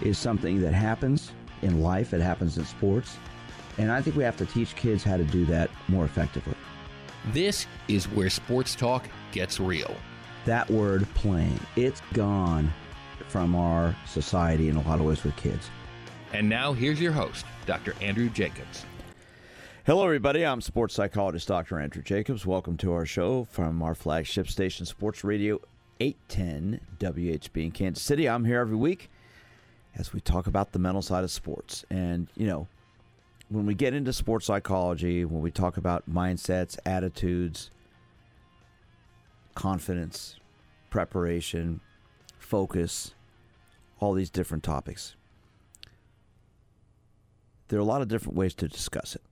is something that happens in life, it happens in sports. And I think we have to teach kids how to do that more effectively. This is where sports talk gets real. That word playing, it's gone from our society in a lot of ways with kids. And now here's your host, Dr. Andrew Jacobs. Hello, everybody. I'm sports psychologist Dr. Andrew Jacobs. Welcome to our show from our flagship station, Sports Radio 810 WHB in Kansas City. I'm here every week as we talk about the mental side of sports. And, you know, when we get into sports psychology, when we talk about mindsets, attitudes, confidence, preparation, focus, all these different topics. There are a lot of different ways to discuss it,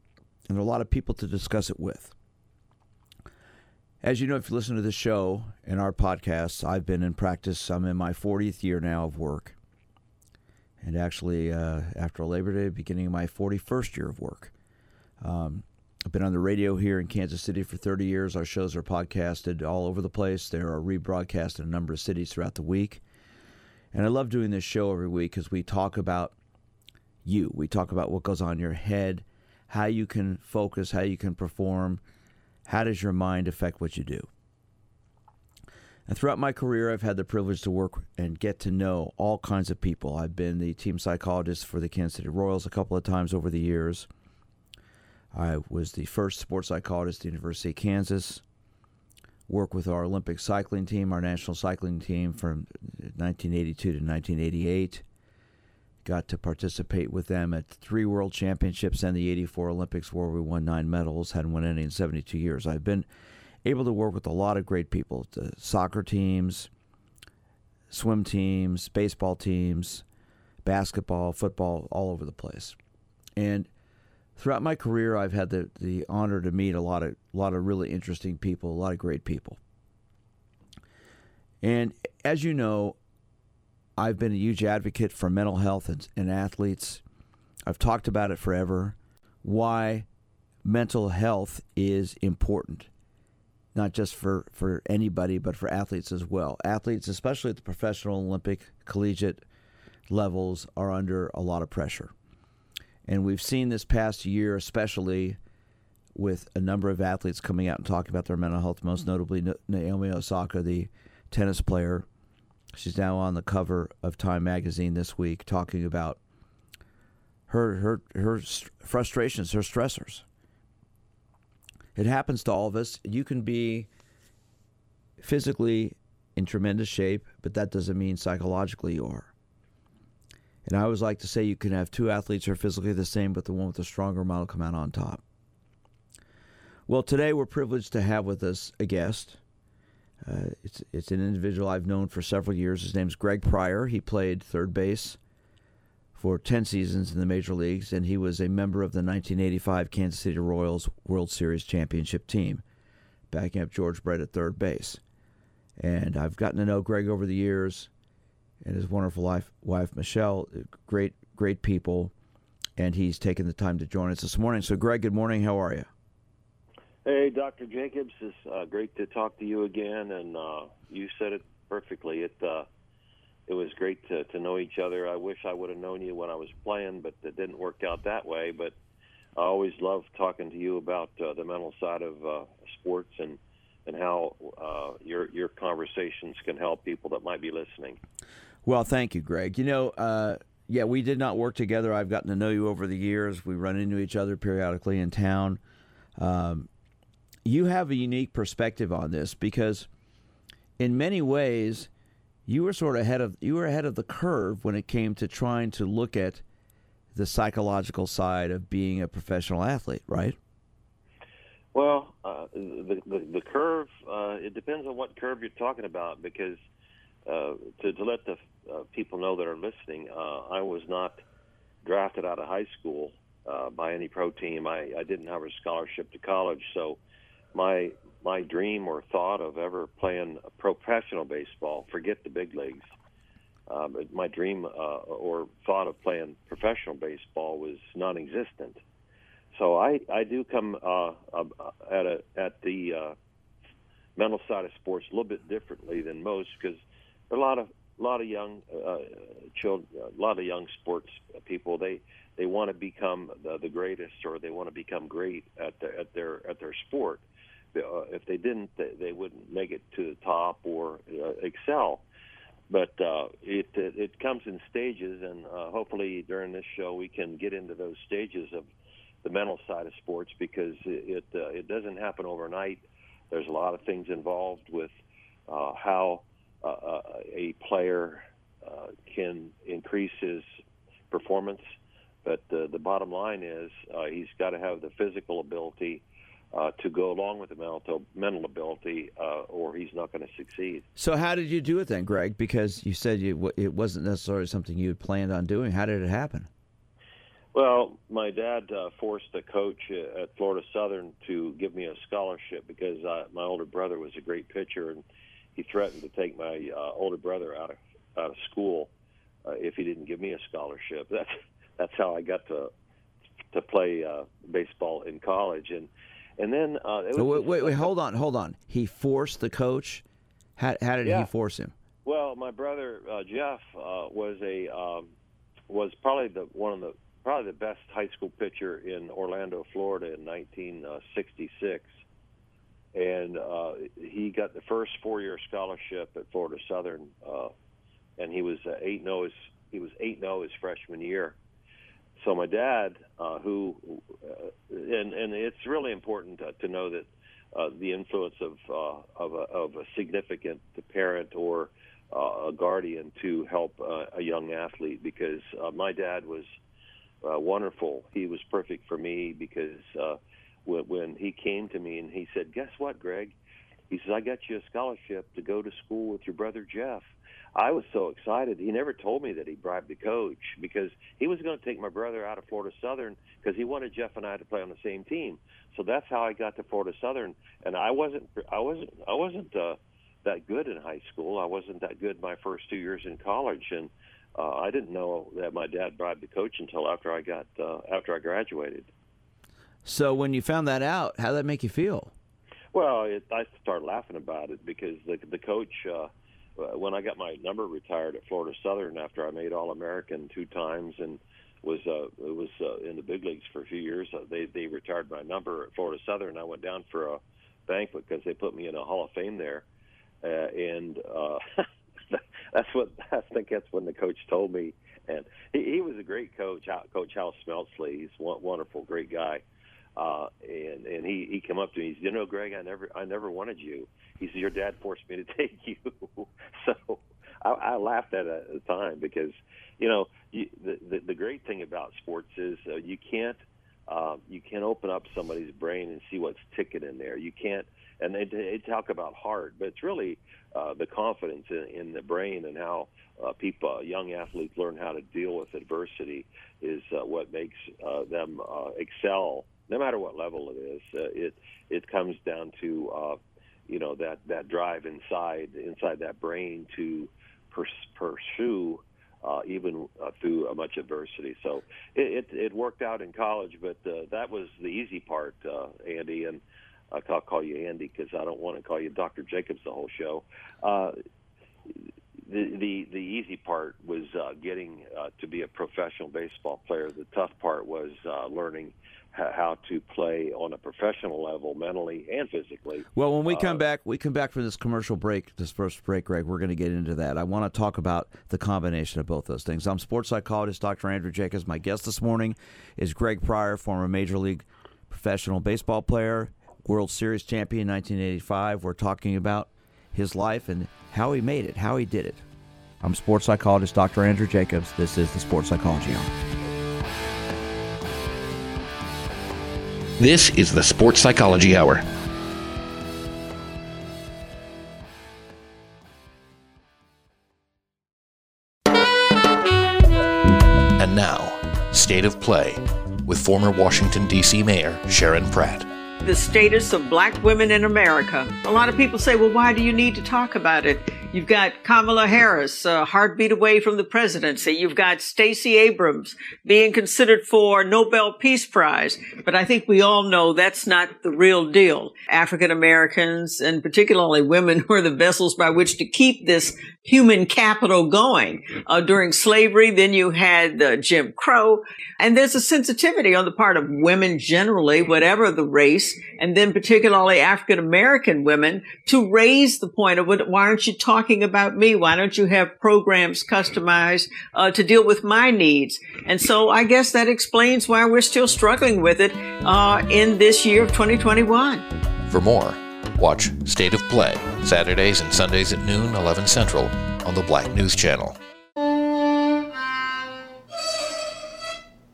and there are a lot of people to discuss it with. As you know, if you listen to the show and our podcasts, I've been in practice. I'm in my 40th year now of work. And actually, uh, after Labor Day, beginning my 41st year of work. Um, I've been on the radio here in Kansas City for 30 years. Our shows are podcasted all over the place. They are rebroadcast in a number of cities throughout the week. And I love doing this show every week because we talk about you. We talk about what goes on in your head, how you can focus, how you can perform, how does your mind affect what you do. And throughout my career, I've had the privilege to work and get to know all kinds of people. I've been the team psychologist for the Kansas City Royals a couple of times over the years. I was the first sports psychologist at the University of Kansas. Worked with our Olympic cycling team, our national cycling team from 1982 to 1988. Got to participate with them at three World Championships and the 84 Olympics where we won nine medals. Hadn't won any in 72 years. I've been able to work with a lot of great people the soccer teams, swim teams, baseball teams, basketball, football, all over the place. And throughout my career, I've had the, the honor to meet a lot of a lot of really interesting people, a lot of great people. And as you know, I've been a huge advocate for mental health and, and athletes. I've talked about it forever. Why mental health is important, not just for, for anybody, but for athletes as well. Athletes, especially at the professional, Olympic, collegiate levels, are under a lot of pressure. And we've seen this past year, especially with a number of athletes coming out and talking about their mental health, most notably Naomi Osaka, the tennis player. She's now on the cover of Time magazine this week talking about her her her frustrations, her stressors. It happens to all of us. You can be physically in tremendous shape, but that doesn't mean psychologically you are. And I always like to say you can have two athletes who are physically the same, but the one with the stronger mind will come out on top. Well, today we're privileged to have with us a guest. Uh, it's it's an individual I've known for several years. His name's Greg Pryor. He played third base for 10 seasons in the major leagues, and he was a member of the 1985 Kansas City Royals World Series championship team, backing up George Brett at third base. And I've gotten to know Greg over the years and his wonderful wife, wife Michelle, great, great people. And he's taken the time to join us this morning. So, Greg, good morning. How are you? Hey, Dr. Jacobs. It's uh, great to talk to you again. And uh, you said it perfectly. It uh, it was great to, to know each other. I wish I would have known you when I was playing, but it didn't work out that way. But I always love talking to you about uh, the mental side of uh, sports and and how uh, your your conversations can help people that might be listening. Well, thank you, Greg. You know, uh, yeah, we did not work together. I've gotten to know you over the years. We run into each other periodically in town. Um, you have a unique perspective on this because, in many ways, you were sort of ahead of you were ahead of the curve when it came to trying to look at the psychological side of being a professional athlete, right? Well, uh, the, the, the curve uh, it depends on what curve you're talking about because uh, to, to let the uh, people know that are listening, uh, I was not drafted out of high school uh, by any pro team. I, I didn't have a scholarship to college, so my my dream or thought of ever playing professional baseball, forget the big leagues. Um, my dream uh, or thought of playing professional baseball was non-existent. So I, I do come uh, at a at the uh, mental side of sports a little bit differently than most because a lot of a lot of young uh, children, a lot of young sports people they they want to become the, the greatest or they want to become great at the, at their at their sport. Uh, if they didn't, they, they wouldn't make it to the top or uh, excel. But uh, it, it it comes in stages, and uh, hopefully during this show we can get into those stages of the mental side of sports because it it, uh, doesn't happen overnight. There's a lot of things involved with uh, how uh, uh a player uh, can increase his performance, but uh, the bottom line is uh, he's got to have the physical ability uh, to go along with the mental mental ability, uh, or he's not going to succeed. So, how did you do it then, Greg? Because you said you, it wasn't necessarily something you had planned on doing. How did it happen? Well, my dad uh, forced the coach at Florida Southern to give me a scholarship because uh, my older brother was a great pitcher, and he threatened to take my uh, older brother out of out of school uh, if he didn't give me a scholarship. That's that's how I got to to play uh, baseball in college, and and then uh, it was wait, wait, wait, hold on, hold on. He forced the coach. How, how did yeah. he force him? Well, my brother uh, Jeff uh, was a um, was probably the one of the probably the best high school pitcher in Orlando, Florida, in 1966. And uh, he got the first four-year scholarship at Florida Southern, uh, and he was uh, eight uh, his he was eight zero his freshman year. So my dad, uh, who, uh, and and it's really important to, to know that uh, the influence of uh, of, a, of a significant parent or uh, a guardian to help uh, a young athlete because uh, my dad was uh, wonderful. He was perfect for me because uh, when, when he came to me and he said, "Guess what, Greg?" He says, "I got you a scholarship to go to school with your brother Jeff." I was so excited. He never told me that he bribed the coach because he was going to take my brother out of Florida Southern because he wanted Jeff and I to play on the same team. So that's how I got to Florida Southern. And I wasn't, I wasn't, I wasn't uh, that good in high school. I wasn't that good my first two years in college, and uh, I didn't know that my dad bribed the coach until after I got uh, after I graduated. So when you found that out, how did that make you feel? Well, it, I started laughing about it because the the coach. Uh, when I got my number retired at Florida Southern after I made All American two times and was uh, was uh, in the big leagues for a few years. Uh, they they retired my number at Florida Southern. I went down for a banquet because they put me in a Hall of Fame there, uh, and uh, that's what I think that's when the coach told me. And he, he was a great coach, Coach Hal Smeltzly. He's one wonderful, great guy. Uh, and and he he came up to me. He said, "You know, Greg, I never I never wanted you." He said, "Your dad forced me to take you." so I, I laughed at it at the time because, you know, you, the, the the great thing about sports is uh, you can't uh, you can't open up somebody's brain and see what's ticking in there. You can't and they, they talk about heart, but it's really uh, the confidence in, in the brain and how uh, people, uh, young athletes, learn how to deal with adversity is uh, what makes uh, them uh, excel, no matter what level it is. Uh, it it comes down to uh, you know that that drive inside inside that brain to pers- pursue. Uh, even uh, through uh, much adversity, so it, it, it worked out in college, but uh, that was the easy part, uh, Andy. And I'll call you Andy because I don't want to call you Dr. Jacobs the whole show. Uh, the, the the easy part was uh, getting uh, to be a professional baseball player. The tough part was uh, learning how to play on a professional level, mentally and physically. Well, when we come uh, back, we come back from this commercial break, this first break, Greg. We're going to get into that. I want to talk about the combination of both those things. I'm sports psychologist Dr. Andrew Jacobs. My guest this morning is Greg Pryor, former major league professional baseball player, World Series champion in 1985. We're talking about his life and how he made it, how he did it. I'm sports psychologist Dr. Andrew Jacobs. This is the Sports Psychology Hour. This is the Sports Psychology Hour. And now, State of Play with former Washington, D.C. Mayor Sharon Pratt. The status of black women in America. A lot of people say, well, why do you need to talk about it? You've got Kamala Harris, a heartbeat away from the presidency. You've got Stacey Abrams being considered for Nobel Peace Prize. But I think we all know that's not the real deal. African Americans and particularly women were the vessels by which to keep this human capital going. Uh, during slavery, then you had Jim Crow. And there's a sensitivity on the part of women generally, whatever the race, and then particularly African American women to raise the point of why aren't you talking talking about me. Why don't you have programs customized uh, to deal with my needs? And so I guess that explains why we're still struggling with it uh, in this year of 2021. For more, watch State of Play Saturdays and Sundays at noon, 11 Central on the Black News Channel.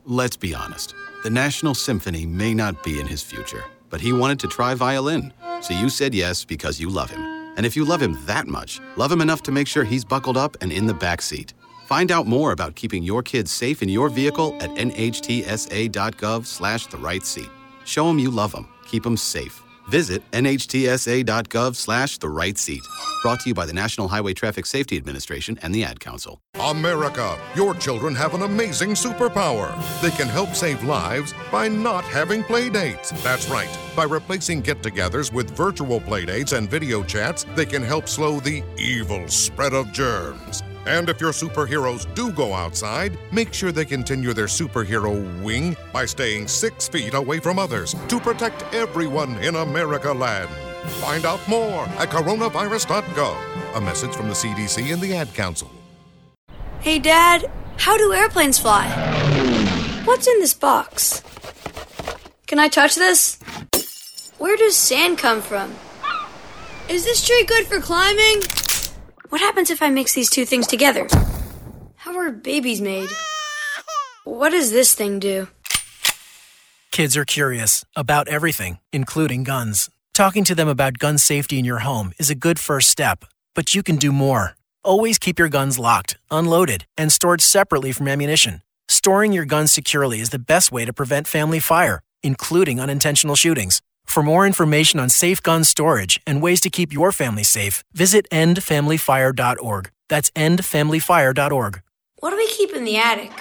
Let's be honest. The National Symphony may not be in his future, but he wanted to try violin. So you said yes because you love him. And if you love him that much, love him enough to make sure he's buckled up and in the back seat. Find out more about keeping your kids safe in your vehicle at nhtsa.gov slash the right seat. Show them you love them. Keep them safe. Visit nhtsa.gov slash the right seat. Brought to you by the National Highway Traffic Safety Administration and the Ad Council. America, your children have an amazing superpower. They can help save lives by not having play dates. That's right. By replacing get togethers with virtual play dates and video chats, they can help slow the evil spread of germs. And if your superheroes do go outside, make sure they continue their superhero wing by staying six feet away from others to protect everyone in America land. Find out more at coronavirus.gov. A message from the CDC and the Ad Council. Hey, Dad, how do airplanes fly? What's in this box? Can I touch this? Where does sand come from? Is this tree good for climbing? What happens if I mix these two things together? How are babies made? What does this thing do? Kids are curious about everything, including guns. Talking to them about gun safety in your home is a good first step, but you can do more. Always keep your guns locked, unloaded, and stored separately from ammunition. Storing your guns securely is the best way to prevent family fire, including unintentional shootings. For more information on safe gun storage and ways to keep your family safe, visit endfamilyfire.org. That's endfamilyfire.org. What do we keep in the attic?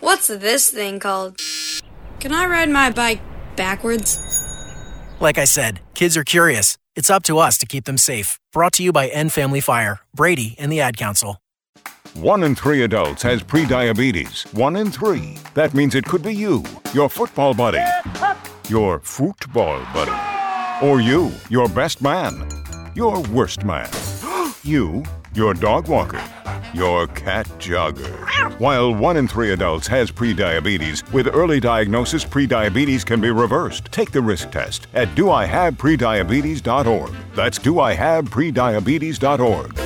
What's this thing called? Can I ride my bike backwards? Like I said, kids are curious. It's up to us to keep them safe. Brought to you by End Family Fire, Brady, and the Ad Council. One in three adults has prediabetes. One in three. That means it could be you, your football buddy your football buddy. Or you, your best man. Your worst man. you, your dog walker. Your cat jogger. While one in three adults has prediabetes, with early diagnosis, prediabetes can be reversed. Take the risk test at doihaveprediabetes.org. That's doihaveprediabetes.org.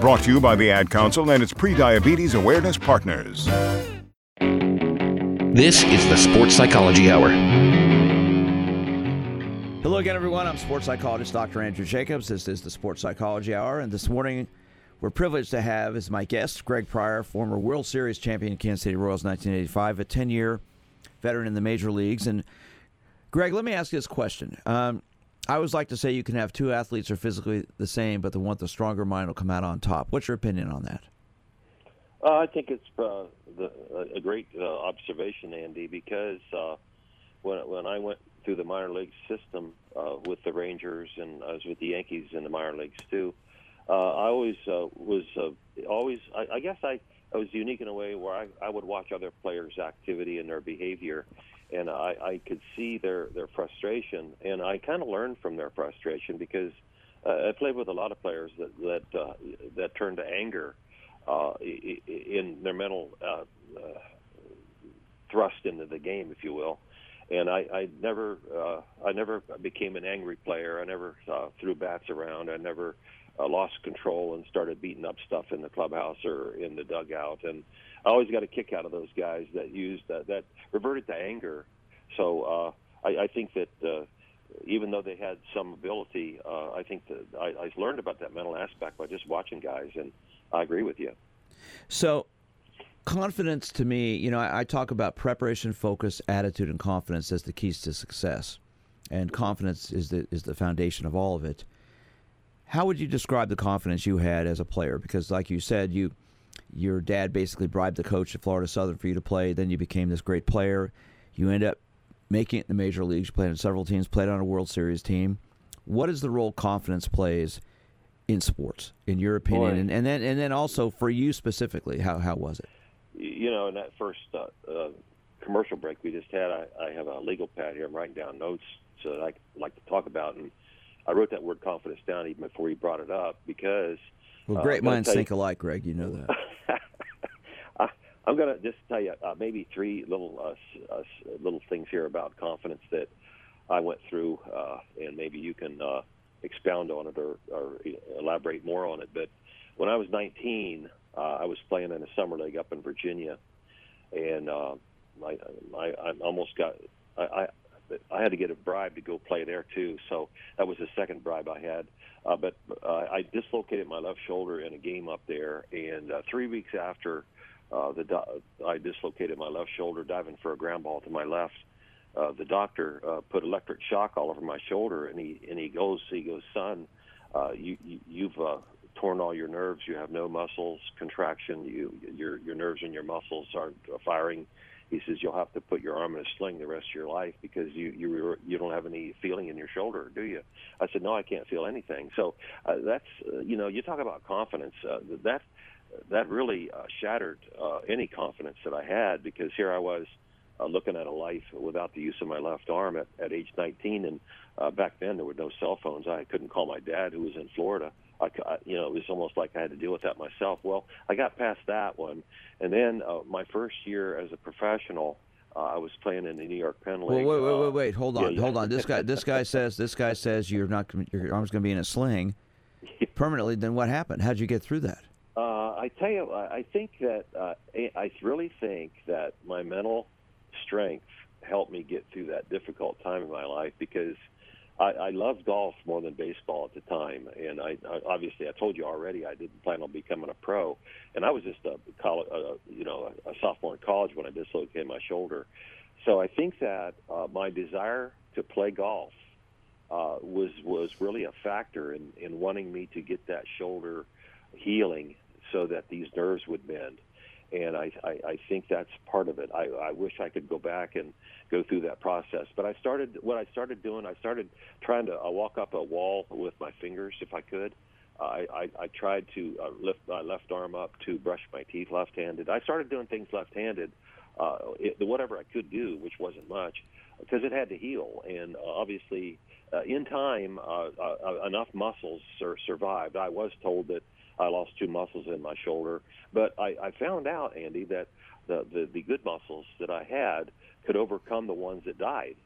Brought to you by the Ad Council and its pre-diabetes awareness partners. This is the Sports Psychology Hour. Hello again, everyone. I'm sports psychologist Dr. Andrew Jacobs. This is the Sports Psychology Hour, and this morning we're privileged to have as my guest Greg Pryor, former World Series champion Kansas City Royals 1985, a 10-year veteran in the major leagues. And Greg, let me ask you this question. Um, I always like to say you can have two athletes who are physically the same, but the one with the stronger mind will come out on top. What's your opinion on that? Uh, I think it's uh, the, a great uh, observation, Andy, because uh, when when I went through the minor league system uh, with the Rangers and I was with the Yankees in the minor leagues too, uh, I always was always I, I guess I, I was unique in a way where I, I would watch other players' activity and their behavior, and I, I could see their their frustration, and I kind of learned from their frustration because uh, I played with a lot of players that that uh, that turned to anger uh, in their mental uh, uh, thrust into the game, if you will. and I, I never uh, I never became an angry player. I never uh, threw bats around. I never uh, lost control and started beating up stuff in the clubhouse or in the dugout. And I always got a kick out of those guys that used that that reverted to anger. So uh, I, I think that. Uh, even though they had some ability, uh, I think that I, I learned about that mental aspect by just watching guys, and I agree with you. So, confidence to me, you know, I, I, talk about preparation, focus, attitude, and confidence as the keys to success, and confidence is the is the foundation of all of it. How would you describe the confidence you had as a player? Because, like you said, you your dad basically bribed the coach at Florida Southern for you to play. Then you became this great player. You end up making it in the major leagues. You played on several teams. Played on a World Series team. What is the role confidence plays in sports, in your opinion? And, and then and then also for you specifically, how how was it? you know, in that first uh, uh, commercial break we just had, I, I have a legal pad here. I'm writing down notes so that I like to talk about, and I wrote that word confidence down even before he brought it up because. Well, great uh, minds think alike, Greg. You know that. I, I'm going to just tell you uh, maybe three little uh, uh, little things here about confidence that I went through, uh, and maybe you can uh, expound on it or, or elaborate more on it. But when I was 19, uh, I was playing in a summer league up in Virginia, and uh, I, I, I almost got I, I I had to get a bribe to go play there too. So that was the second bribe I had. Uh, but uh, I dislocated my left shoulder in a game up there, and uh, three weeks after uh, the do- I dislocated my left shoulder diving for a ground ball to my left. Uh, the doctor uh, put electric shock all over my shoulder, and he and he goes, he goes, son, uh, you, you you've uh, torn all your nerves. You have no muscles contraction. You your your nerves and your muscles aren't firing. He says you'll have to put your arm in a sling the rest of your life because you you you don't have any feeling in your shoulder, do you? I said no, I can't feel anything. So uh, that's uh, you know you talk about confidence. Uh, that that really uh, shattered uh, any confidence that I had because here I was uh, looking at a life without the use of my left arm at, at age 19, and uh, back then there were no cell phones. I couldn't call my dad who was in Florida. I, you know, it was almost like I had to deal with that myself. Well, I got past that one, and then uh, my first year as a professional, uh, I was playing in the New York Penn League. Wait, wait, wait, wait, hold on, yeah, hold on. This guy, this guy says, this guy says you're not, your arm's going to be in a sling permanently. Then what happened? How'd you get through that? Uh, I tell you, I think that uh, I really think that my mental strength helped me get through that difficult time in my life because I, I loved golf more than baseball at the time, and I, I obviously I told you already I didn't plan on becoming a pro, and I was just a college, uh, you know, a, a sophomore in college when I dislocated my shoulder. So I think that uh, my desire to play golf uh, was was really a factor in in wanting me to get that shoulder healing so that these nerves would bend and I, I, I think that's part of it. I, I wish I could go back and go through that process. But I started what I started doing. I started trying to uh, walk up a wall with my fingers if I could. I, I, I tried to uh, lift my left arm up to brush my teeth left-handed. I started doing things left-handed, uh, it, whatever I could do, which wasn't much, because it had to heal. And uh, obviously, uh, in time, uh, uh, enough muscles sur- survived. I was told that I lost two muscles in my shoulder. But I, I found out, Andy, that the, the, the good muscles that I had could overcome the ones that died.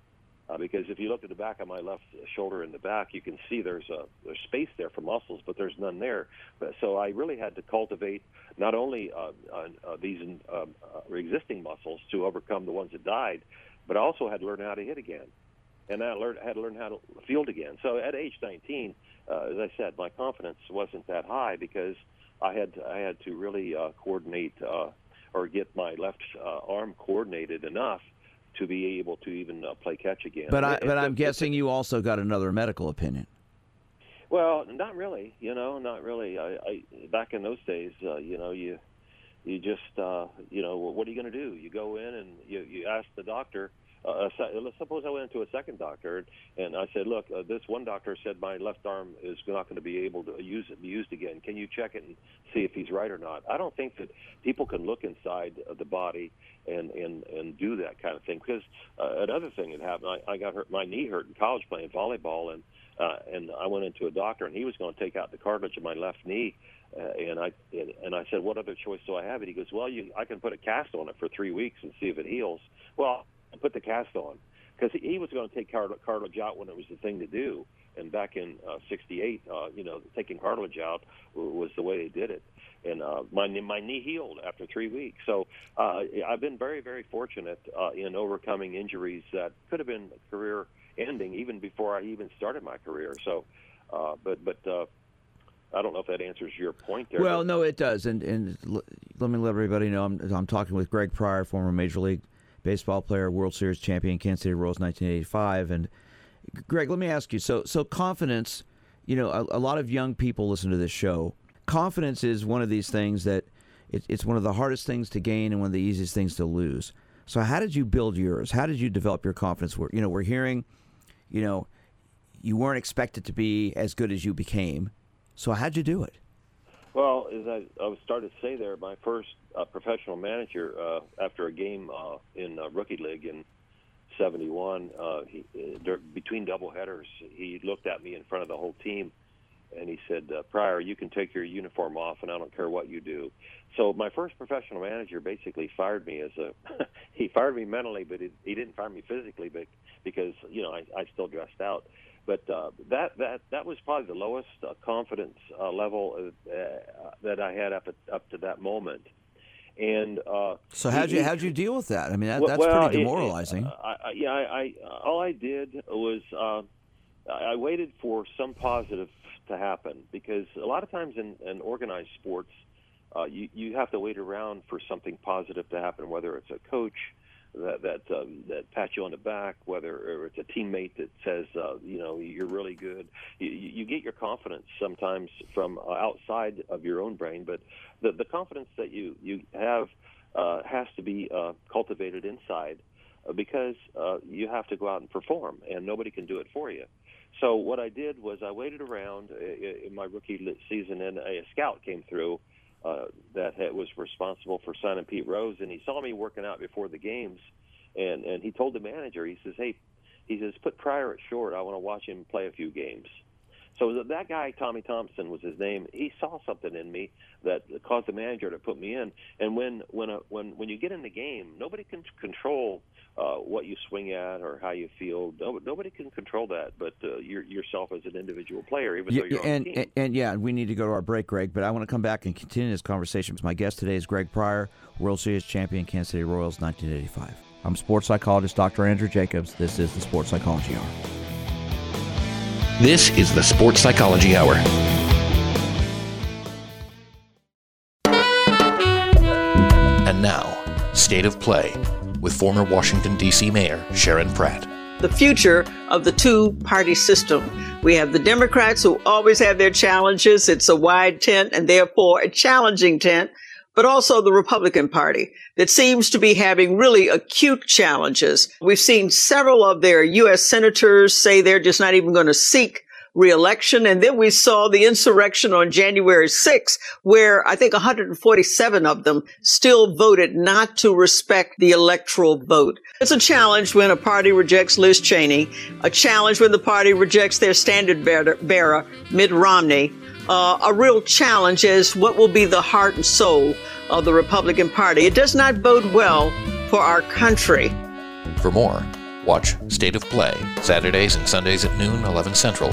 Uh, because if you look at the back of my left shoulder in the back, you can see there's a there's space there for muscles, but there's none there. But, so I really had to cultivate not only uh, uh, uh these uh, uh, existing muscles to overcome the ones that died, but I also had to learn how to hit again, and I learned had to learn how to field again. So at age 19, uh, as I said, my confidence wasn't that high because I had to, I had to really uh, coordinate uh, or get my left uh, arm coordinated enough to be able to even uh, play catch again. But I, but I'm guessing you also got another medical opinion. Well, not really. You know, not really. I, I back in those days, uh, you know, you you just uh, you know, what are you going to do? You go in and you you ask the doctor uh, let's suppose I went to a second doctor and I said, look, uh, this one doctor said my left arm is not going to be able to use it, be used again. Can you check it and see if he's right or not? I don't think that people can look inside the body and and and do that kind of thing because uh, another thing that happened, I, I got hurt, my knee hurt in college playing volleyball, and uh, and I went into a doctor and he was going to take out the cartilage of my left knee. Uh, and I and, and I said, "What other choice do I have?" And he goes, "Well, you, I can put a cast on it for three weeks and see if it heals." Well, put the cast on because he, he was going to take car- cartilage out when it was the thing to do. And back in '68, uh, uh, you know, taking cartilage out was the way they did it. And uh, my my knee healed after three weeks. So uh, I've been very very fortunate uh, in overcoming injuries that could have been career ending even before I even started my career. So, uh, but but. Uh, I don't know if that answers your point there. Well, no, it does, and and l- let me let everybody know I'm I'm talking with Greg Pryor, former Major League Baseball player, World Series champion, Kansas City Royals, 1985, and Greg, let me ask you. So so confidence, you know, a, a lot of young people listen to this show. Confidence is one of these things that it, it's one of the hardest things to gain and one of the easiest things to lose. So how did you build yours? How did you develop your confidence? We're, you know, we're hearing, you know, you weren't expected to be as good as you became. So how'd you do it? Well, as I, I was starting to say there, my first uh, professional manager uh, after a game uh, in uh, rookie league in '71, uh, he, uh, between double headers, he looked at me in front of the whole team, and he said, uh, "Pryor, you can take your uniform off, and I don't care what you do." So my first professional manager basically fired me as a he fired me mentally, but he, he didn't fire me physically, but because you know I, I still dressed out. But uh, that that that was probably the lowest uh, confidence uh, level uh, that I had up at, up to that moment. And uh, so, how'd you how'd you deal with that? I mean, that, that's well, pretty demoralizing. It, it, I, I, yeah, I, I all I did was uh, I waited for some positive to happen because a lot of times in, in organized sports, uh, you you have to wait around for something positive to happen, whether it's a coach that that um, that pats you on the back, whether it's a teammate that says, uh, you know, you're really good. You, you get your confidence sometimes from uh, outside of your own brain, but the the confidence that you you have uh, has to be uh, cultivated inside uh, because uh, you have to go out and perform, and nobody can do it for you. So what I did was I waited around uh, in my rookie season, and a scout came through uh, that had, was responsible for signing Pete Rose, and he saw me working out before the games, and and he told the manager, he says, "Hey, he says put Pryor at short. I want to watch him play a few games." So that guy, Tommy Thompson, was his name. He saw something in me that caused the manager to put me in. And when when a, when when you get in the game, nobody can control uh, what you swing at or how you feel. Nobody can control that, but uh, yourself as an individual player, even though you're and, on. And, and yeah, we need to go to our break, Greg. But I want to come back and continue this conversation. My guest today is Greg Pryor, World Series champion, Kansas City Royals, 1985. I'm sports psychologist Dr. Andrew Jacobs. This is the Sports Psychology Hour. This is the Sports Psychology Hour. And now, State of Play with former Washington, D.C. Mayor Sharon Pratt. The future of the two party system. We have the Democrats who always have their challenges. It's a wide tent and therefore a challenging tent, but also the Republican Party that seems to be having really acute challenges. We've seen several of their U.S. senators say they're just not even going to seek reelection. And then we saw the insurrection on January 6th, where I think 147 of them still voted not to respect the electoral vote. It's a challenge when a party rejects Liz Cheney, a challenge when the party rejects their standard bearer, Mitt Romney. Uh, a real challenge is what will be the heart and soul of the Republican Party. It does not bode well for our country. For more, watch State of Play Saturdays and Sundays at noon, 11 Central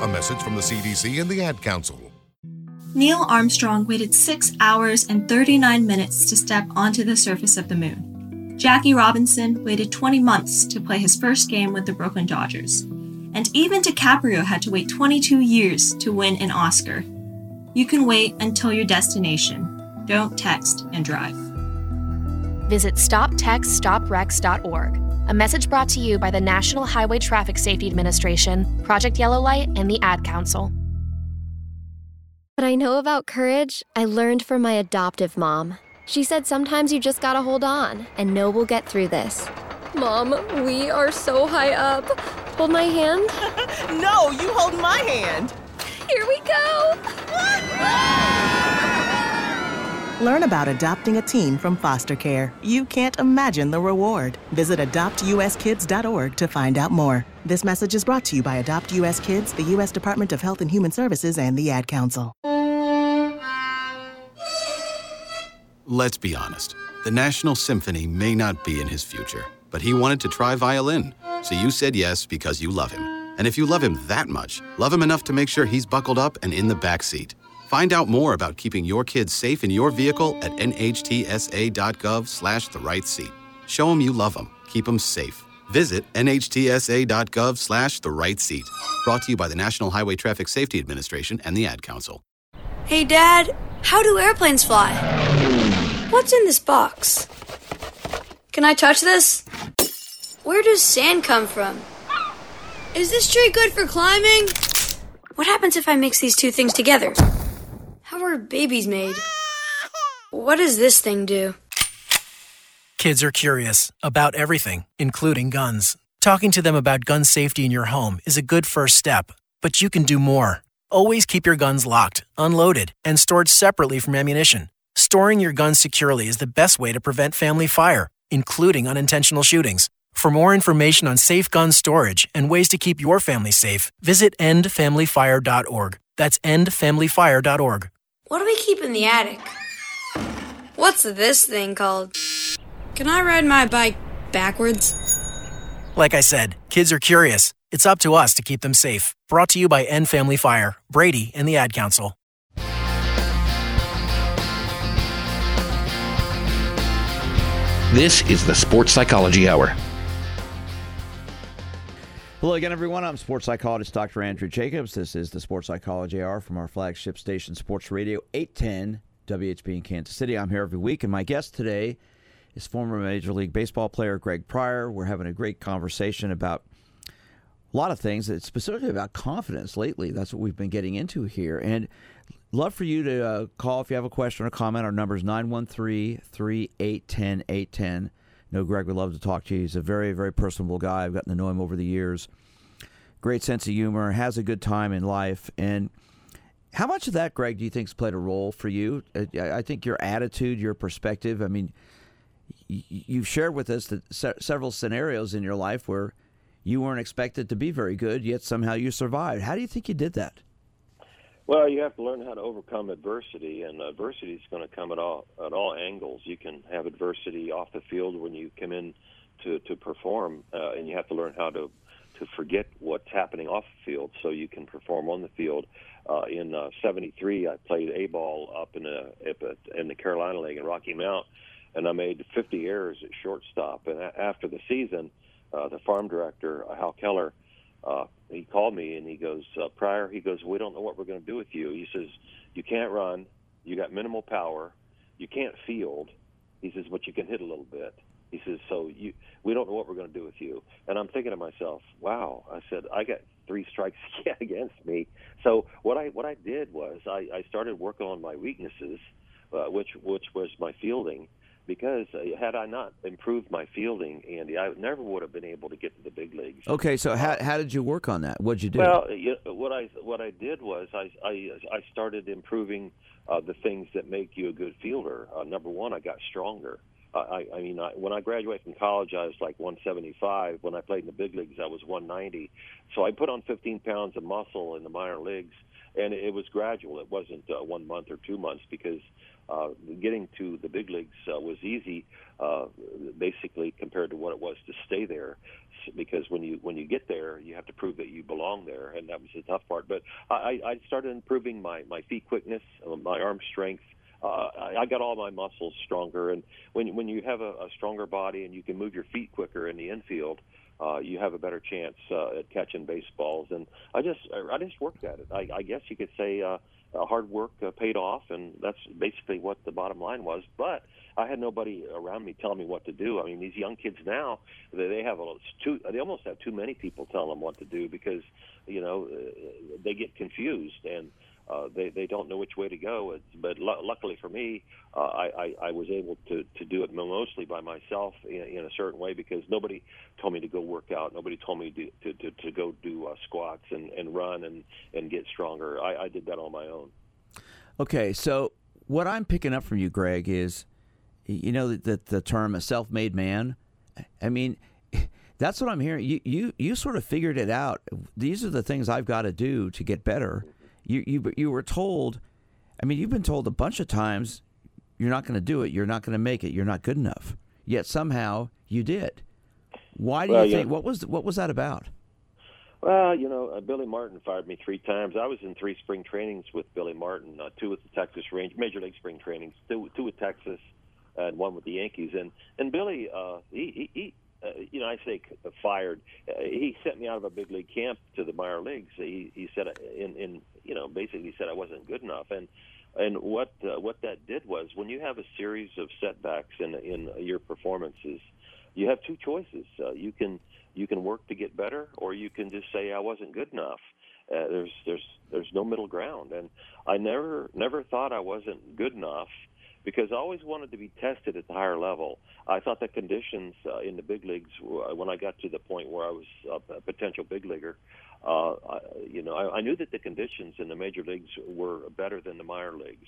A message from the CDC and the Ad Council. Neil Armstrong waited 6 hours and 39 minutes to step onto the surface of the moon. Jackie Robinson waited 20 months to play his first game with the Brooklyn Dodgers. And even DiCaprio had to wait 22 years to win an Oscar. You can wait until your destination. Don't text and drive. Visit stoptextsstopwrecks.org. A message brought to you by the National Highway Traffic Safety Administration, Project Yellow Light, and the Ad Council. What I know about courage, I learned from my adoptive mom. She said sometimes you just gotta hold on and know we'll get through this. Mom, we are so high up. Hold my hand? no, you hold my hand. Here we go. Learn about adopting a teen from foster care. You can't imagine the reward. Visit adoptuskids.org to find out more. This message is brought to you by Adopt US Kids, the U.S. Department of Health and Human Services, and the Ad Council. Let's be honest. The National Symphony may not be in his future, but he wanted to try violin. So you said yes because you love him. And if you love him that much, love him enough to make sure he's buckled up and in the back seat. Find out more about keeping your kids safe in your vehicle at nhtsa.gov slash the right seat. Show them you love them. Keep them safe. Visit nhtsa.gov slash the right seat. Brought to you by the National Highway Traffic Safety Administration and the Ad Council. Hey, Dad, how do airplanes fly? What's in this box? Can I touch this? Where does sand come from? Is this tree good for climbing? What happens if I mix these two things together? How are babies made? What does this thing do? Kids are curious about everything, including guns. Talking to them about gun safety in your home is a good first step, but you can do more. Always keep your guns locked, unloaded, and stored separately from ammunition. Storing your guns securely is the best way to prevent family fire, including unintentional shootings. For more information on safe gun storage and ways to keep your family safe, visit endfamilyfire.org. That's endfamilyfire.org. What do we keep in the attic? What's this thing called? Can I ride my bike backwards? Like I said, kids are curious. It's up to us to keep them safe. Brought to you by End Family Fire, Brady, and the Ad Council. This is the Sports Psychology Hour. Hello again, everyone. I'm sports psychologist Dr. Andrew Jacobs. This is the Sports Psychology Hour from our flagship station, Sports Radio 810 WHB in Kansas City. I'm here every week, and my guest today is former Major League Baseball player Greg Pryor. We're having a great conversation about a lot of things, specifically about confidence lately. That's what we've been getting into here. And love for you to uh, call if you have a question or comment. Our number is 913 3810 810. No, Greg would love to talk to you. He's a very, very personable guy. I've gotten to know him over the years. Great sense of humor, has a good time in life. And how much of that, Greg, do you think has played a role for you? Uh, I think your attitude, your perspective. I mean, you've shared with us that several scenarios in your life where you weren't expected to be very good, yet somehow you survived. How do you think you did that? Well, you have to learn how to overcome adversity, and adversity is going to come at all at all angles. You can have adversity off the field when you come in to to perform, uh, and you have to learn how to to forget what's happening off the field so you can perform on the field. Uh, in uh, '73, I played A ball up in the in the Carolina League in Rocky Mount, and I made 50 errors at shortstop. And a- after the season, uh, the farm director Hal Keller uh, he called me and he goes, uh, Pryor, he goes, we don't know what we're going to do with you. He says, you can't run, you got minimal power, you can't field. He says, but you can hit a little bit. He says, so you, we don't know what we're going to do with you. And I'm thinking to myself, wow. I said, I got three strikes against me. So what I what I did was I, I started working on my weaknesses, uh, which which was my fielding because uh, had I not improved my fielding, Andy, I never would have been able to get to the big leagues. Okay, so how, how did you work on that? What'd you do? Well, you know, what I what I did was I I, I started improving uh, the things that make you a good fielder. Uh, number one, I got stronger. Uh, I, I mean, I, when I graduated from college, I was like 175. When I played in the big leagues, I was 190. So I put on 15 pounds of muscle in the minor leagues, and it was gradual. It wasn't uh, one month or two months because uh, getting to the big leagues uh, was easy, uh, basically compared to what it was to stay there. Because when you when you get there, you have to prove that you belong there, and that was the tough part. But I, I started improving my my feet quickness, uh, my arm strength. Uh, I got all my muscles stronger, and when when you have a, a stronger body and you can move your feet quicker in the infield, uh, you have a better chance uh, at catching baseballs. And I just I just worked at it. I, I guess you could say. Uh, uh, hard work uh, paid off, and that's basically what the bottom line was. But I had nobody around me telling me what to do. I mean, these young kids now they, they have a too they almost have too many people telling them what to do because you know uh, they get confused and. Uh, they they don't know which way to go. It's, but lu luckily for me, uh, I, I I was able to to do it mostly by myself in, in a certain way because nobody told me to go work out. Nobody told me to to to, to go do uh, squats and and run and and get stronger. I, I did that on my own. Okay, so what I'm picking up from you, Greg, is you know the, the term a self-made man. I mean. That's what I'm hearing. You, you you sort of figured it out. These are the things I've got to do to get better. You you you were told. I mean, you've been told a bunch of times you're not going to do it. You're not going to make it. You're not good enough. Yet somehow you did. Why do Well, you think? What was what was that about? Well, you know, uh, Billy Martin fired me three times. I was in three spring trainings with Billy Martin, uh, two with the Texas Range, Major League spring trainings, two, two with Texas, and one with the Yankees. And and Billy, uh, he, he, he uh, you know, I say fired. Uh, he sent me out of a big league camp to the minor leagues. He he said, uh, in in you know, basically said I wasn't good enough. And and what uh, what that did was when you have a series of setbacks in in your performances, you have two choices. Uh, you can you can work to get better, or you can just say I wasn't good enough. Uh, there's there's there's no middle ground, and I never never thought I wasn't good enough because I always wanted to be tested at the higher level. I thought the conditions uh, in the big leagues, uh, when I got to the point where I was a, potential big leaguer, uh, I, you know, I, I knew that the conditions in the major leagues were better than the minor leagues,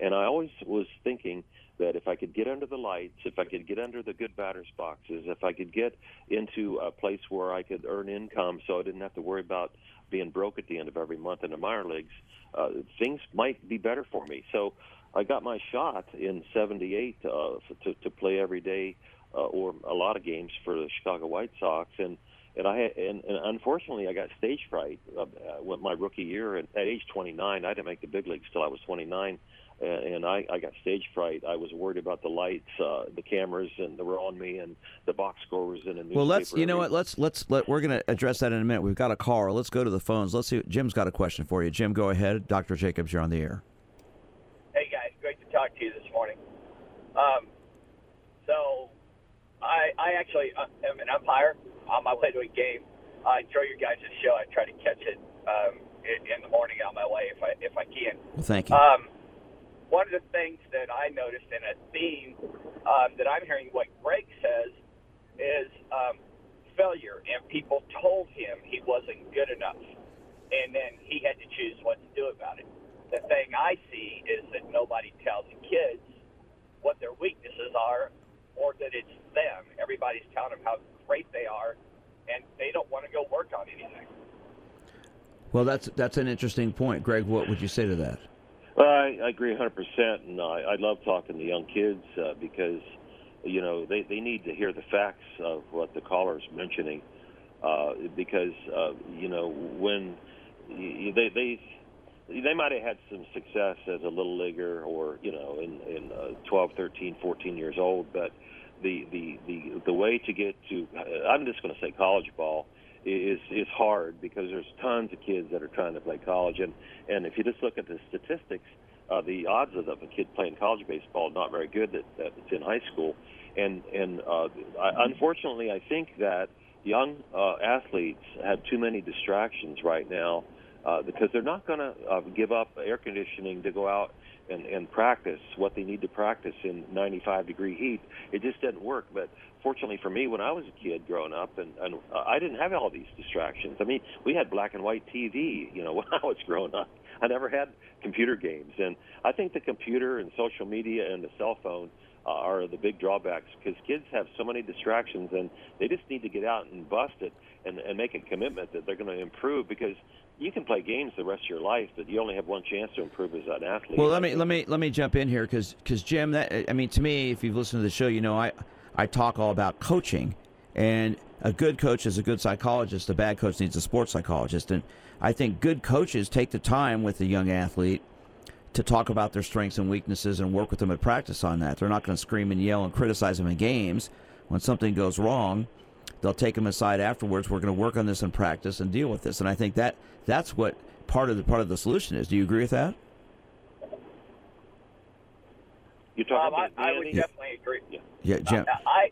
and I always was thinking that if I could get under the lights, if I could get under the good batters boxes, if I could get into a place where I could earn income, so I didn't have to worry about being broke at the end of every month in the minor leagues, uh, things might be better for me. So I got my shot in /78 uh, to, to play every day uh, or a lot of games for the Chicago White Sox, and and I and, and unfortunately I got stage fright uh, uh, with my rookie year. And at age 29, I didn't make the big leagues till I was 29, and, and I, I got stage fright. I was worried about the lights, uh, the cameras, and they were on me, and the box scores in a newspaper. Well, let's you know what let's let's let we're going to address that in a minute. We've got a caller. Let's go to the phones. Let's see. Jim's got a question for you. Jim, go ahead. Dr. Jacobs, you're on the air. Hey guys, great to you this morning. Um, so, I I actually uh, am an umpire on my way to a game. I enjoy your guys' show. I try to catch it um, in, in the morning on my way if I if I can. Well, thank you. Um, one of the things that I noticed in a theme um, that I'm hearing what Greg says is um, failure, and people told him he wasn't good enough, and then he had to choose what to do about it. The thing I see is that nobody tells the kids what their weaknesses are, or that it's them. Everybody's telling them how great they are, and they don't want to go work on anything. Well, that's that's an interesting point, Greg. What would you say to that? Well, I, I agree 100%, and I, I love talking to young kids uh, because, you know, they, they need to hear the facts of what the caller's mentioning. Uh, because, uh, you know, when they, they, they might have had some success as a little leaguer or, you know, in, in uh, 12, 13, 14 years old, but the, the, the, the way to get to, I'm just going to say college ball, is is hard because there's tons of kids that are trying to play college, and and if you just look at the statistics, uh, the odds of a kid playing college baseball not very good that, that it's in high school, and and uh, I, unfortunately, I think that young uh, athletes have too many distractions right now uh, because they're not going to uh, give up air conditioning to go out and, and practice what they need to practice in 95 degree heat. It just doesn't work. But fortunately for me, when I was a kid growing up, and, and uh, I didn't have all these distractions. I mean, we had black and white TV, you know, when I was growing up. I never had computer games, and I think the computer and social media and the cell phone uh, are the big drawbacks because kids have so many distractions, and they just need to get out and bust it and, and make a commitment that they're going to improve because you can play games the rest of your life, but you only have one chance to improve as an athlete. Well, let me let me let me jump in here because Jim, that I mean, to me, if you've listened to the show, you know I I talk all about coaching, and a good coach is a good psychologist. A bad coach needs a sports psychologist, and I think good coaches take the time with the young athlete to talk about their strengths and weaknesses and work with them at practice on that. They're not going to scream and yell and criticize them in games. When something goes wrong, they'll take them aside afterwards. We're going to work on this in practice and deal with this. And I think that that's what part of the part of the solution is. Do you agree with that? You're talking Um, I, about I would Danny? definitely agree. Yeah, Jim. Uh, I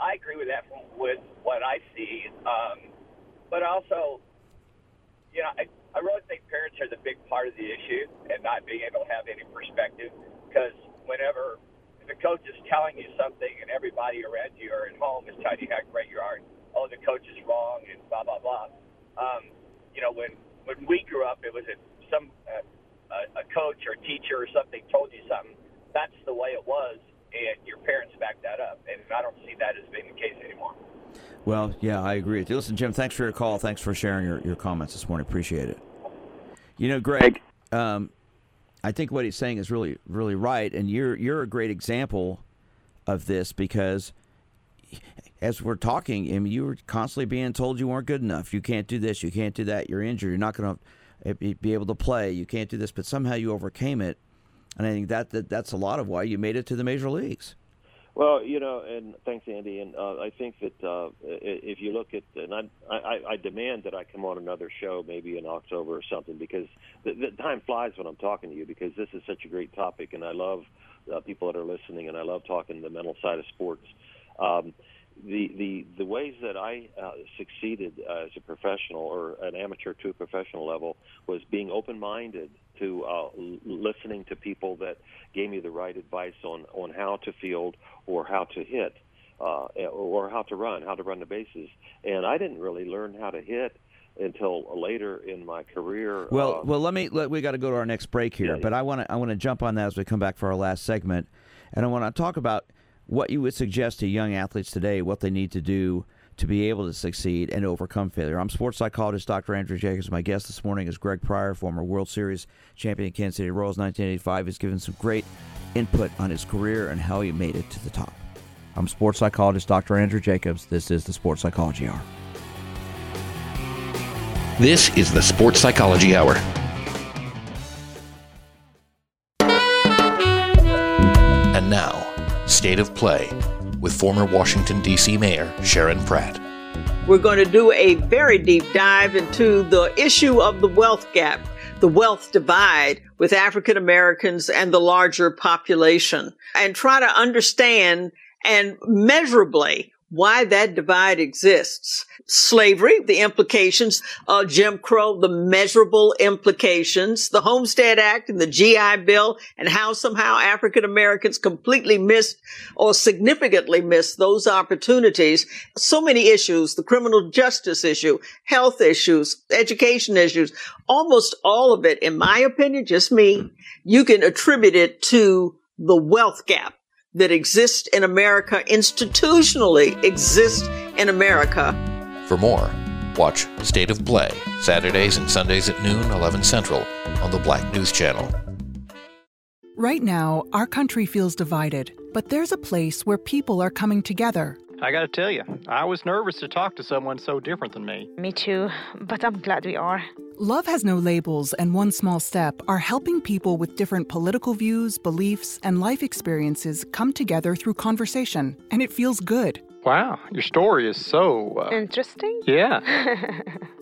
I agree with that from, with what I see, um, but also, you know, I, I really think parents are the big part of the issue and not being able to have any perspective because whenever if a coach is telling you something and everybody around you or at home is telling you how great you are, and, oh, the coach is wrong and blah, blah, blah. Um, you know, when, when we grew up, it was a, some uh, a, a coach or a teacher or something told you something. That's the way it was, and your parents backed that up. And I don't see that as being the case anymore. Well, yeah, I agree with you. Listen, Jim, thanks for your call. Thanks for sharing your, your comments this morning. Appreciate it. You know, Greg, um, I think what he's saying is really, really right, and you're you're a great example of this because as we're talking, I mean, you were constantly being told you weren't good enough. You can't do this. You can't do that. You're injured. You're not going to eh, be able to play. You can't do this. But somehow you overcame it, and I think that, that that's a lot of why you made it to the major leagues. Well, you know, and thanks, Andy. And uh, I think that uh, if you look at, and I, I, I demand that I come on another show maybe in October or something because the, the time flies when I'm talking to you because this is such a great topic, and I love uh, people that are listening, and I love talking the mental side of sports. Um, the the the ways that I uh, succeeded uh, as a professional or an amateur to a professional level was being open minded to uh, listening to people that gave me the right advice on on how to field or how to hit uh, or how to run, how to run the bases. And I didn't really learn how to hit until later in my career. Well, uh, well, let me. Let, we got to go to our next break here, Yeah, but I want to. I want to jump on that as we come back for our last segment, and I want to talk about what you would suggest to young athletes today, what they need to do to be able to succeed and overcome failure. I'm sports psychologist Dr. Andrew Jacobs. My guest this morning is Greg Pryor, former World Series champion in Kansas City Royals 1985. He's given some great input on his career and how he made it to the top. I'm sports psychologist Dr. Andrew Jacobs. This is the Sports Psychology Hour. This is the Sports Psychology Hour. State of Play with former Washington, D.C. Mayor Sharon Pratt. We're going to do a very deep dive into the issue of the wealth gap, the wealth divide with African Americans and the larger population, and try to understand and measurably why that divide exists. Slavery, the implications, uh, Jim Crow, the measurable implications, the Homestead Act and the GI Bill, and how somehow African Americans completely missed or significantly missed those opportunities. So many issues, the criminal justice issue, health issues, education issues, almost all of it, in my opinion, just me, you can attribute it to the wealth gap that exist in America, institutionally exist in America. For more, watch State of Play Saturdays and Sundays at noon, 11 Central on the Black News Channel. Right now, our country feels divided, but there's a place where people are coming together. I gotta tell you, I was nervous to talk to someone so different than me. Me too, but I'm glad we are. Love Has No Labels and One Small Step are helping people with different political views, beliefs, and life experiences come together through conversation, and it feels good. Wow, your story is so. Uh, Interesting? yeah.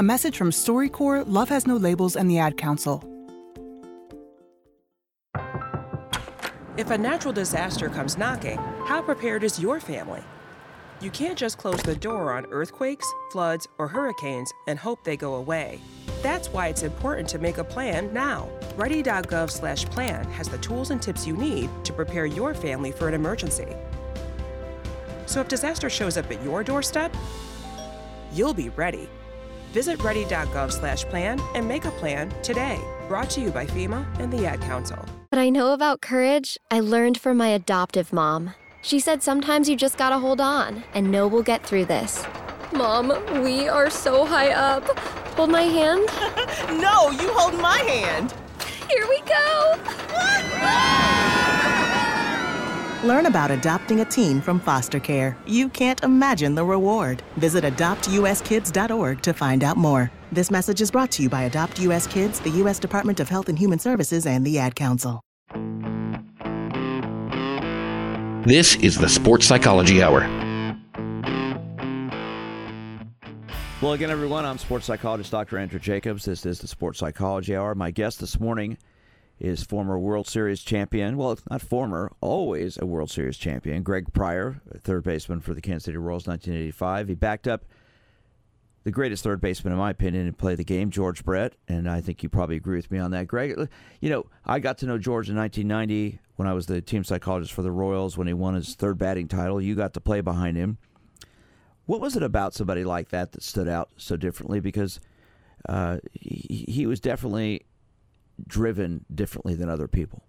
A message from StoryCorps, Love Has No Labels, and the Ad Council. If a natural disaster comes knocking, how prepared is your family? You can't just close the door on earthquakes, floods, or hurricanes and hope they go away. That's why it's important to make a plan now. Ready.gov/plan has the tools and tips you need to prepare your family for an emergency. So if disaster shows up at your doorstep, you'll be ready. Visit ready.gov/plan and make a plan today. Brought to you by FEMA and the Ad Council. What I know about courage, I learned from my adoptive mom. She said sometimes you just gotta hold on and know we'll get through this. Mom, we are so high up. Hold my hand. no, you hold my hand. Here we go. Learn about adopting a teen from foster care. You can't imagine the reward. Visit adoptuskids.org to find out more. This message is brought to you by Adopt US Kids, the U.S. Department of Health and Human Services, and the Ad Council. This is the Sports Psychology Hour. Well, again, everyone, I'm sports psychologist Dr. Andrew Jacobs. This is the Sports Psychology Hour. My guest this morning is former World Series champion. Well, not former, always a World Series champion. Greg Pryor, third baseman for the Kansas City Royals, 1985. He backed up the greatest third baseman, in my opinion, to play the game, George Brett, and I think you probably agree with me on that, Greg. You know, I got to know George in 1990 when I was the team psychologist for the Royals when he won his third batting title. You got to play behind him. What was it about somebody like that that stood out so differently? Because uh, he, he was definitely driven differently than other people.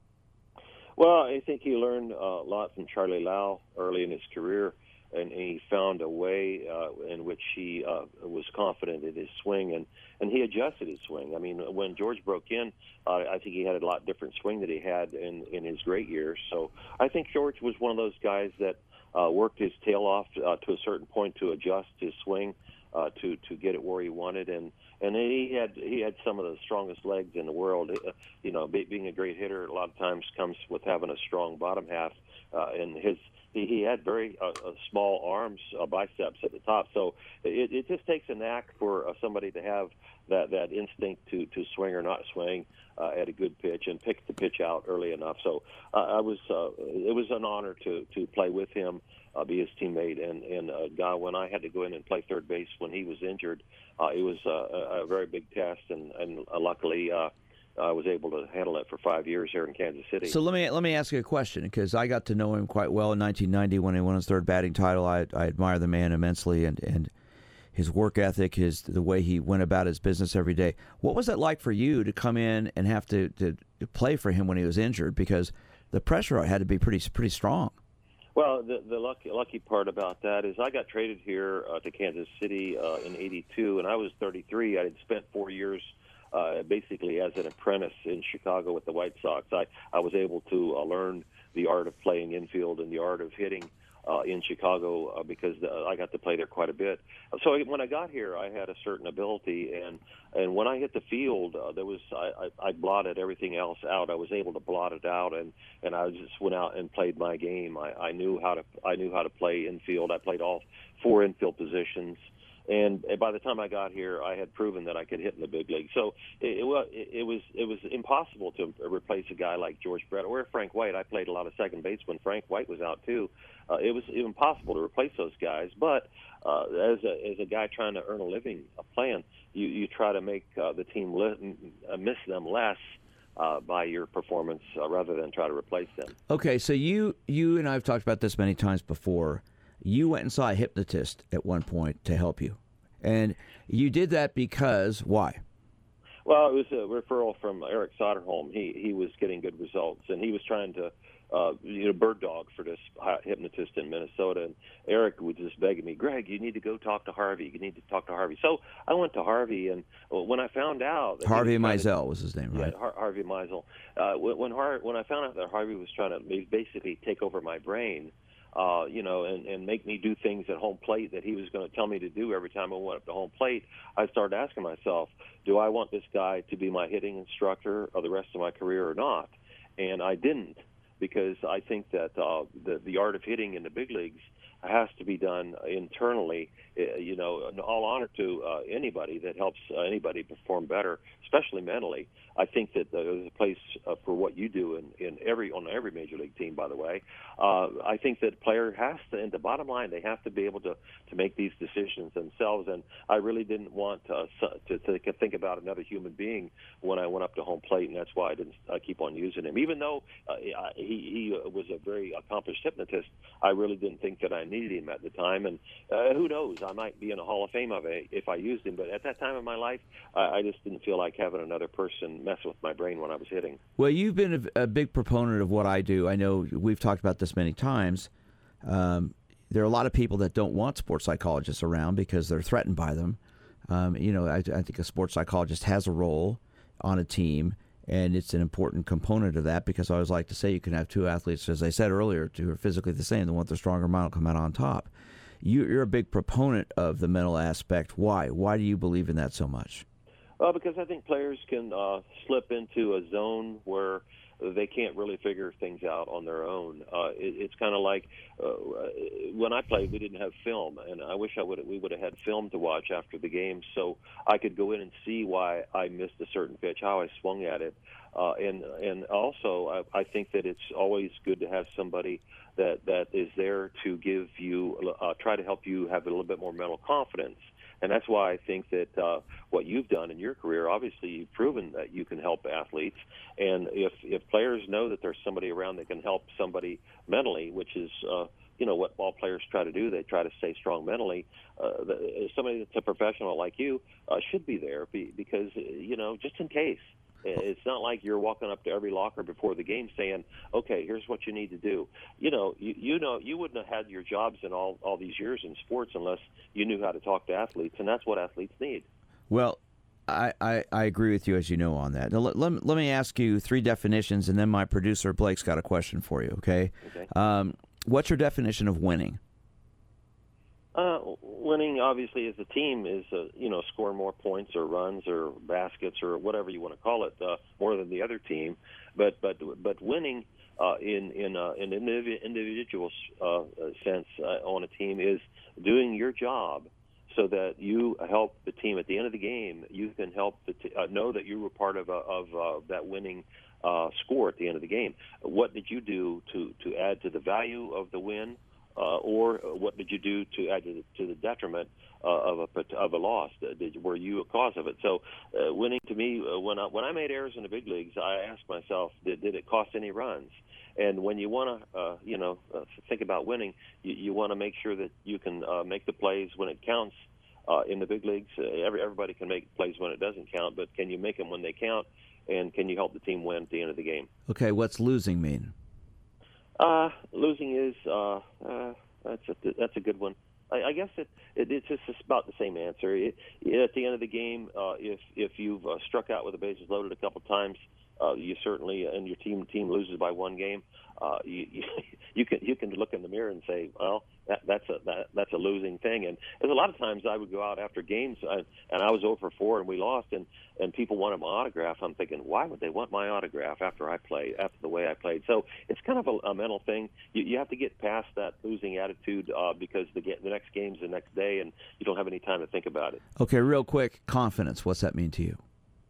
Well, I think he learned a lot from Charlie Lau early in his career, and he found a way uh, in which he uh, was confident in his swing, and and he adjusted his swing. I mean, when George broke in, uh, I think he had a lot different swing that he had in in his great years. So I think George was one of those guys that uh, worked his tail off uh, to a certain point to adjust his swing uh, to to get it where he wanted, and and he had he had some of the strongest legs in the world. Uh, you know, be, being a great hitter a lot of times comes with having a strong bottom half, uh, and his he, he had very uh, uh, small arms, uh, biceps at the top. So it, it just takes a knack for uh, somebody to have that that instinct to to swing or not swing uh, at a good pitch and pick the pitch out early enough. So uh, I was uh, it was an honor to to play with him, uh, be his teammate, and and uh, guy when I had to go in and play third base when he was injured, uh, it was uh, a, a very big test, and and uh, luckily. Uh, I was able to handle it for five years here in Kansas City. So let me let me ask you a question because I got to know him quite well in 1990 when he won his third batting title. I, I admire the man immensely and, and his work ethic, his the way he went about his business every day. What was it like for you to come in and have to, to play for him when he was injured? Because the pressure had to be pretty pretty strong. Well, the, the lucky lucky part about that is I got traded here uh, to Kansas City uh, in '82, and I was 33. I had spent four years uh, basically as an apprentice in Chicago with the White Sox. I, I was able to uh, learn the art of playing infield and the art of hitting uh, in Chicago uh, because uh, I got to play there quite a bit. So when I got here, I had a certain ability, and and when I hit the field, uh, there was I, I, I blotted everything else out. I was able to blot it out, and and I just went out and played my game. I, I knew how to I knew how to play infield. I played all four infield positions. And by the time I got here, I had proven that I could hit in the big league. So it, it, it was it was impossible to replace a guy like George Brett or Frank White. I played a lot of second base when Frank White was out too. Uh, it was impossible to replace those guys. But uh, as a as a guy trying to earn a living, a plan, you you try to make uh, the team li- miss them less. Uh, by your performance, uh, rather than try to replace them. Okay, so you you and I've talked about this many times before you went and saw a hypnotist at one point to help you. And you did that because why? Well, it was a referral from Eric Soderholm. He he was getting good results, and he was trying to, uh, you know, bird dog for this hypnotist in Minnesota. And Eric was just begging me, Greg, you need to go talk to Harvey. You need to talk to Harvey. So I went to Harvey, and when I found out Harvey Meisel was his name, right? Yeah, Har- Harvey Meisel. Uh, when Har- when I found out that Harvey was trying to basically take over my brain uh, you know, and, and make me do things at home plate that he was going to tell me to do every time I went up to home plate, I started asking myself, do I want this guy to be my hitting instructor or the rest of my career or not? And I didn't because I think that uh, the the art of hitting in the big leagues has to be done internally. Uh, you know, all honor to uh, anybody that helps uh, anybody perform better, especially mentally. I think that there's a place uh, for what you do in, in every on every major league team. By the way, uh, I think that player has to. And the bottom line, they have to be able to to make these decisions themselves. And I really didn't want to to, to think about another human being when I went up to home plate, and that's why I didn't uh, keep on using him. Even though uh, he he was a very accomplished hypnotist, I really didn't think that I needed him at the time. And uh, who knows, I might be in a Hall of Fame of it if I used him. But at that time in my life, I, I just didn't feel like having another person mess with my brain when I was hitting. Well, you've been a, a big proponent of what I do. I know we've talked about this many times. Um, there are a lot of people that don't want sports psychologists around because they're threatened by them. Um, you know, I, I think a sports psychologist has a role on a team, and it's an important component of that because I always like to say you can have two athletes, as I said earlier, who are physically the same. The one with the stronger mind will come out on top. You, you're a big proponent of the mental aspect. Why? Why do you believe in that so much? Uh, because I think players can uh, slip into a zone where they can't really figure things out on their own. Uh, it, it's kind of like uh, when I played, we didn't have film, and I wish I would we would have had film to watch after the game, so I could go in and see why I missed a certain pitch, how I swung at it, uh, and and also I, I think that it's always good to have somebody that that is there to give you uh, try to help you have a little bit more mental confidence and that's why I think that uh, what you've done in your career, obviously, you've proven that you can help athletes. And if if players know that there's somebody around that can help somebody mentally, which is uh, you know what all players try to do, they try to stay strong mentally. Uh, somebody that's a professional like you uh, should be there be, because you know just in case. It's not like you're walking up to every locker before the game saying, "Okay, here's what you need to do." You know, you, you know, you wouldn't have had your jobs in all all these years in sports unless you knew how to talk to athletes, and that's what athletes need. Well, I, I, I agree with you, as you know, on that. Now, let, let, let me ask you three definitions, and then my producer Blake's got a question for you. Okay. Okay. Um, what's your definition of winning? Uh, winning, obviously, as a team is, uh, you know, score more points or runs or baskets or whatever you want to call it, uh, more than the other team. But but but winning uh, in in uh, an individual individual uh, sense uh, on a team is doing your job so that you help the team at the end of the game. You can help the t- uh, know that you were part of a, of uh, that winning uh, score at the end of the game. What did you do to to add to the value of the win? Uh, or what did you do to add to the, detriment uh, of a of a loss? Did, were you a cause of it? So, uh, winning to me, uh, when I, when I made errors in the big leagues, I asked myself, did, did it cost any runs? And when you want to, uh, you know, uh, think about winning, you, you want to make sure that you can uh, make the plays when it counts. Uh, in the big leagues, uh, every, everybody can make plays when it doesn't count, but can you make them when they count? And can you help the team win at the end of the game? Okay, what's losing mean? Uh, losing is uh, uh, that's a that's a good one. I, I guess it, it it's just about the same answer. It, at the end of the game, uh, if if you've uh, struck out with the bases loaded a couple times, uh, you certainly and your team team loses by one game. Uh, you, you you can you can look in the mirror and say, well, that, that's a that, that's a losing thing. And there's a lot of times I would go out after games uh, and I was over four and we lost, and and people wanted my autograph. I'm thinking, why would they want my autograph after I played after the way I played? So it's kind of a, a mental thing. You, you have to get past that losing attitude uh, because the the next game's the next day, and you don't have any time to think about it. Okay, real quick, confidence. What's that mean to you?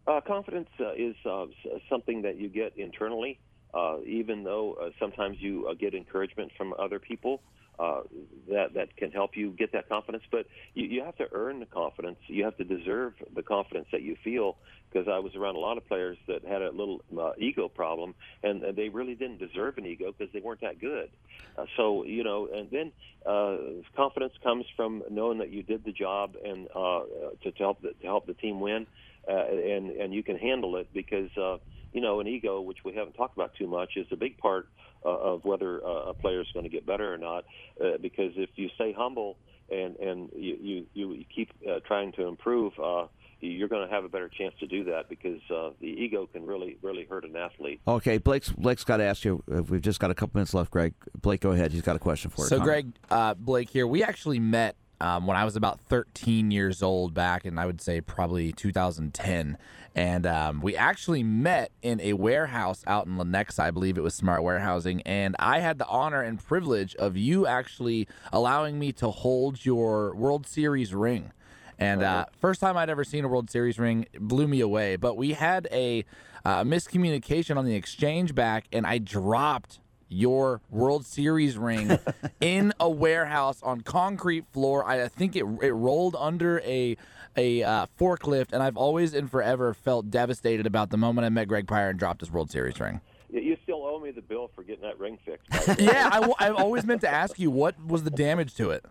Uh, confidence uh, is uh, something that you get internally, uh, even though uh, sometimes you uh, get encouragement from other people. Uh, that that can help you get that confidence, but you, you have to earn the confidence. You have to deserve the confidence that you feel. Because I was around a lot of players that had a little uh, ego problem, and, and they really didn't deserve an ego because they weren't that good. Uh, so you know, and then uh, confidence comes from knowing that you did the job and uh, to, to help the, to help the team win, uh, and and you can handle it because. Uh, you know, an ego, which we haven't talked about too much, is a big part uh, of whether uh, a player is going to get better or not. Uh, because if you stay humble and and you you, you keep uh, trying to improve, uh, you're going to have a better chance to do that because uh, the ego can really really hurt an athlete. Okay, Blake's Blake's got to ask you. uh, We've just got a couple minutes left, Greg. Blake, go ahead. He's got a question for you. So, Greg, uh, Blake here. We actually met um, when I was about 13 years old back in, I would say, probably 2010. And um, we actually met in a warehouse out in Lenexa. I believe it was Smart Warehousing. And I had the honor and privilege of you actually allowing me to hold your World Series ring. And uh, first time I'd ever seen a World Series ring blew me away. But we had a uh, miscommunication on the exchange back, and I dropped your World Series ring in a warehouse on concrete floor. I, I think it it rolled under a a uh, forklift, and I've always and forever felt devastated about the moment I met Greg Pryor and dropped his World Series ring. You- You still owe me the bill for getting that ring fixed. by the way. yeah, I, w- I've always meant to ask you what was the damage to it.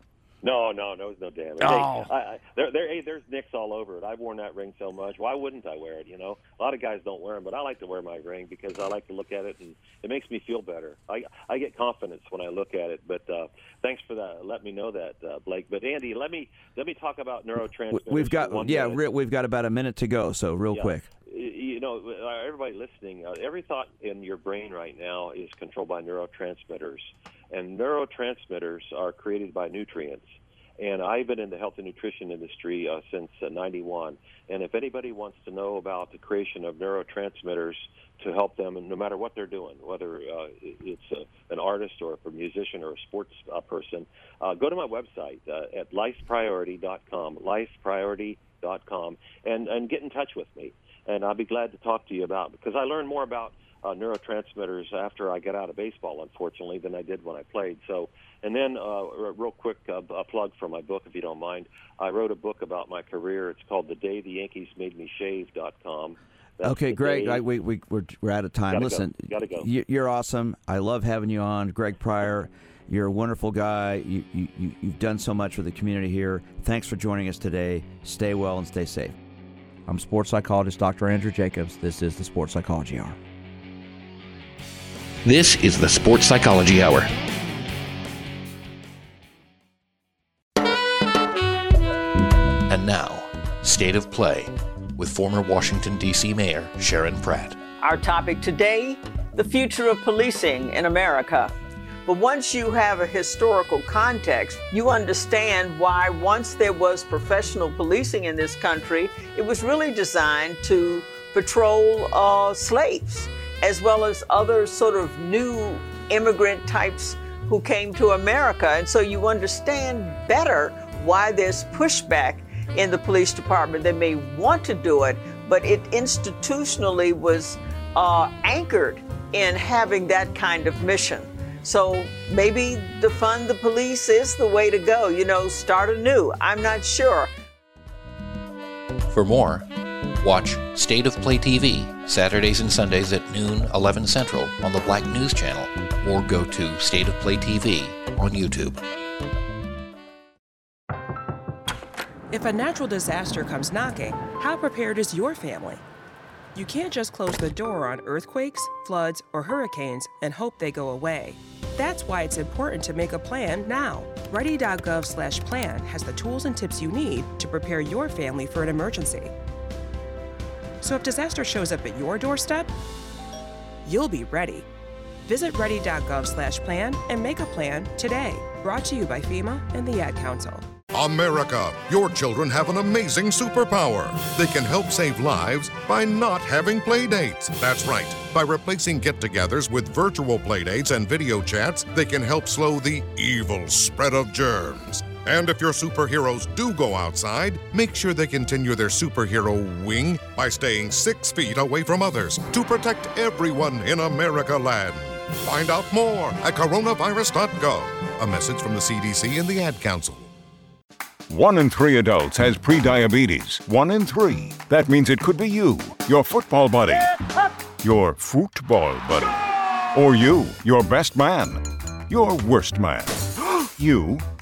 No, no, no, there's no damage. Oh. Hey, I, I, there, there, hey, there's nicks all over it. I've worn that ring so much. Why wouldn't I wear it? You know, a lot of guys don't wear them, but I like to wear my ring because I like to look at it and it makes me feel better. I, I get confidence when I look at it. But uh, thanks for that. Let me know that, uh, Blake. But Andy, let me let me talk about neurotransmitters. We've got yeah, re- we've got about a minute to go. So real Yeah. quick. You know, uh, everybody listening, uh, every thought in your brain right now is controlled by neurotransmitters, and neurotransmitters are created by nutrients. And I've been in the health and nutrition industry uh, since uh, 91. And if anybody wants to know about the creation of neurotransmitters to help them, no matter what they're doing, whether uh, it's a, an artist or a musician or a sports uh, person, uh, go to my website uh, at lifepriority.com, lifepriority.com, and, and get in touch with me. And I'll be glad to talk to you about because I learned more about uh, neurotransmitters after I got out of baseball, unfortunately, than I did when I played. So and then, uh, real quick, uh, a plug for my book, if you don't mind. I wrote a book about my career. It's called The Day the Yankees Made Me Shave.com. That's okay, Greg, I, we, we, we're, we're out of time. Gotta Listen, go. Gotta go. You, are awesome. I love having you on. Greg Pryor, you're a wonderful guy. You, you, you, you've done so much for the community here. Thanks for joining us today. Stay well and stay safe. I'm sports psychologist Dr. Andrew Jacobs. This is the Sports Psychology Hour. This is the Sports Psychology Hour. And now, State of Play with former Washington, D.C. Mayor Sharon Pratt. Our topic today the future of policing in America. But once you have a historical context, you understand why, once there was professional policing in this country, it was really designed to patrol uh, slaves as well as other sort of new immigrant types who came to America. And so you understand better why there's pushback in the police department. They may want to do it, but it institutionally was uh, anchored in having that kind of mission. So maybe defund the police is the way to go. You know, start anew. I'm not sure. For more, watch State of Play TV Saturdays and Sundays at noon, 11 Central on the Black News Channel, or go to State of Play TV on YouTube. If a natural disaster comes knocking, how prepared is your family? You can't just close the door on earthquakes, floods, or hurricanes and hope they go away. That's why it's important to make a plan now. Ready.gov/plan has the tools and tips you need to prepare your family for an emergency. So if disaster shows up at your doorstep, you'll be ready. Visit ready.gov/plan and make a plan today. Brought to you by FEMA and the Ad Council. America, your children have an amazing superpower. They can help save lives by not having play dates. That's right. By replacing get togethers with virtual play dates and video chats, they can help slow the evil spread of germs. And if your superheroes do go outside, make sure they continue their superhero wing by staying six feet away from others to protect everyone in America land. Find out more at coronavirus.gov. A message from the CDC and the Ad Council. One in three adults has prediabetes. One in three. That means it could be you, your football buddy, your football buddy, or you, your best man, your worst man, you,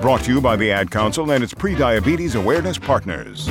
Brought to you by the Ad Council and its pre diabetes Awareness Partners.